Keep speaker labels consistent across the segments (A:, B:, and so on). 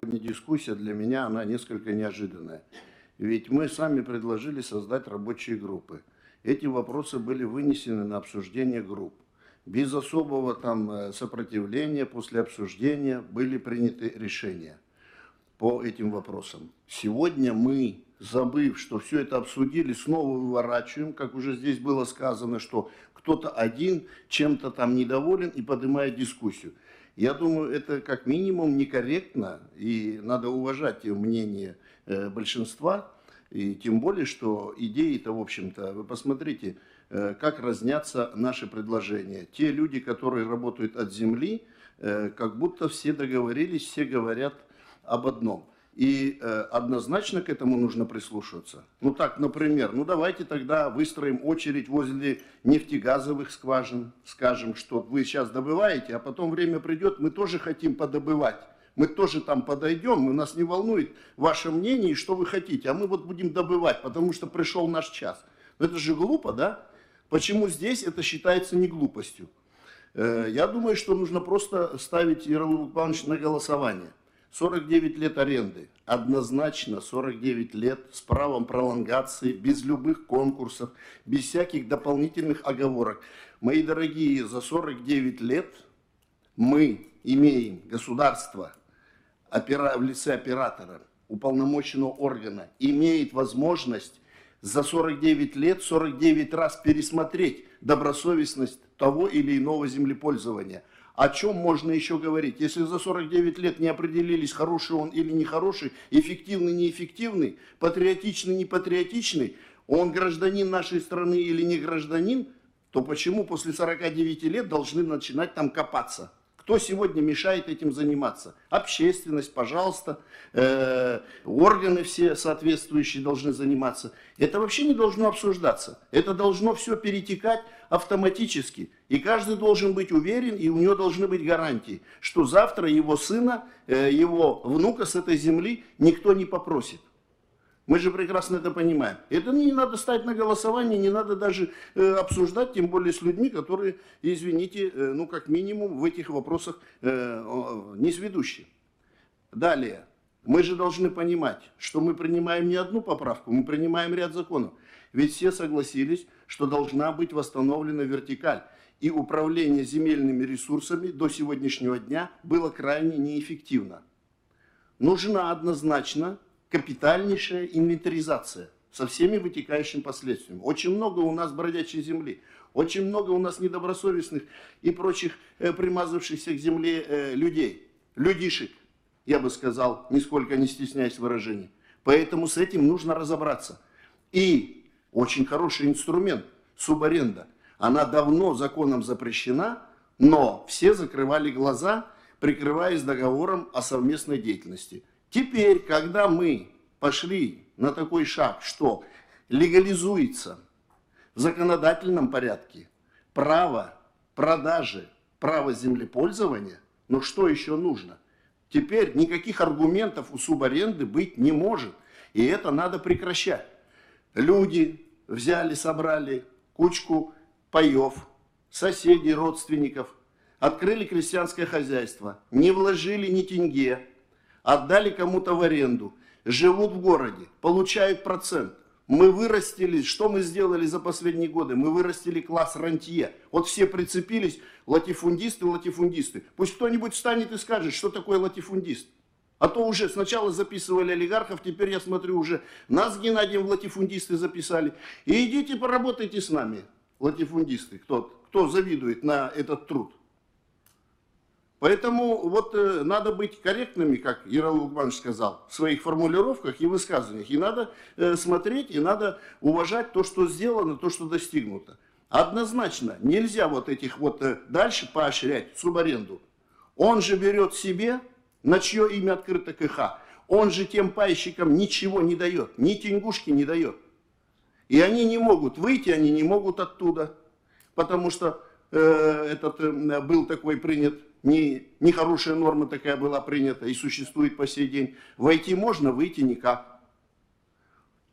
A: Сегодня дискуссия для меня, она несколько неожиданная. Ведь мы сами предложили создать рабочие группы. Эти вопросы были вынесены на обсуждение групп. Без особого там э, сопротивления после обсуждения были приняты решения по этим вопросам. Сегодня мы, забыв, что все это обсудили, снова выворачиваем, как уже здесь было сказано, что кто-то один чем-то там недоволен и поднимает дискуссию. Я думаю, это как минимум некорректно, и надо уважать мнение э, большинства, и тем более, что идеи-то, в общем-то, вы посмотрите, э, как разнятся наши предложения. Те люди, которые работают от земли, э, как будто все договорились, все говорят об одном – и э, однозначно к этому нужно прислушиваться. Ну так, например, ну давайте тогда выстроим очередь возле нефтегазовых скважин, скажем, что вы сейчас добываете, а потом время придет, мы тоже хотим подобывать. Мы тоже там подойдем, и нас не волнует ваше мнение и что вы хотите, а мы вот будем добывать, потому что пришел наш час. Но это же глупо, да? Почему здесь это считается не глупостью? Э, я думаю, что нужно просто ставить Ярослав Иванович на голосование. 49 лет аренды, однозначно 49 лет с правом пролонгации, без любых конкурсов, без всяких дополнительных оговорок. Мои дорогие, за 49 лет мы имеем государство в лице оператора, уполномоченного органа, имеет возможность за 49 лет 49 раз пересмотреть добросовестность того или иного землепользования – о чем можно еще говорить? Если за 49 лет не определились, хороший он или нехороший, эффективный, неэффективный, патриотичный, непатриотичный, он гражданин нашей страны или не гражданин, то почему после 49 лет должны начинать там копаться? Кто сегодня мешает этим заниматься? Общественность, пожалуйста, э, органы все соответствующие должны заниматься. Это вообще не должно обсуждаться. Это должно все перетекать автоматически. И каждый должен быть уверен, и у него должны быть гарантии, что завтра его сына, э, его внука с этой земли никто не попросит. Мы же прекрасно это понимаем. Это не надо ставить на голосование, не надо даже э, обсуждать, тем более с людьми, которые, извините, э, ну как минимум в этих вопросах э, не сведущие. Далее. Мы же должны понимать, что мы принимаем не одну поправку, мы принимаем ряд законов. Ведь все согласились, что должна быть восстановлена вертикаль. И управление земельными ресурсами до сегодняшнего дня было крайне неэффективно. Нужна однозначно капитальнейшая инвентаризация со всеми вытекающими последствиями. Очень много у нас бродячей земли, очень много у нас недобросовестных и прочих э, примазавшихся к земле э, людей, людишек, я бы сказал, нисколько не стесняясь выражений. Поэтому с этим нужно разобраться. И очень хороший инструмент – субаренда. Она давно законом запрещена, но все закрывали глаза, прикрываясь договором о совместной деятельности – Теперь, когда мы пошли на такой шаг, что легализуется в законодательном порядке право продажи, право землепользования, но что еще нужно? Теперь никаких аргументов у субаренды быть не может. И это надо прекращать. Люди взяли, собрали кучку паев, соседей, родственников, открыли крестьянское хозяйство, не вложили ни тенге, отдали кому-то в аренду, живут в городе, получают процент. Мы вырастили, что мы сделали за последние годы? Мы вырастили класс рантье. Вот все прицепились, латифундисты, латифундисты. Пусть кто-нибудь встанет и скажет, что такое латифундист. А то уже сначала записывали олигархов, теперь я смотрю уже нас с Геннадием в латифундисты записали. И идите поработайте с нами, латифундисты, кто, кто завидует на этот труд. Поэтому вот э, надо быть корректными, как Ярослав Иванович сказал, в своих формулировках и высказываниях. И надо э, смотреть, и надо уважать то, что сделано, то, что достигнуто. Однозначно нельзя вот этих вот э, дальше поощрять субаренду. Он же берет себе, на чье имя открыто КХ. Он же тем пайщикам ничего не дает, ни теньгушки не дает. И они не могут выйти, они не могут оттуда, потому что э, этот э, был такой принят не, нехорошая норма такая была принята и существует по сей день. Войти можно, выйти никак.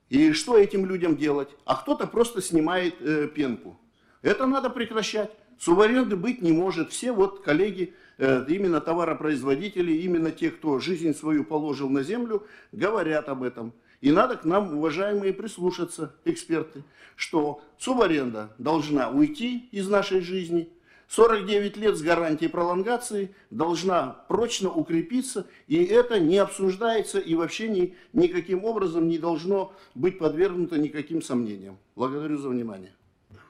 A: И что этим людям делать? А кто-то просто снимает э, пенку. Это надо прекращать. Субаренды быть не может. Все вот коллеги э, именно товаропроизводители, именно те, кто жизнь свою положил на землю, говорят об этом. И надо к нам, уважаемые, прислушаться, эксперты, что субаренда должна уйти из нашей жизни, 49 лет с гарантией пролонгации должна прочно укрепиться, и это не обсуждается и вообще ни, никаким образом не должно быть подвергнуто никаким сомнениям. Благодарю за внимание.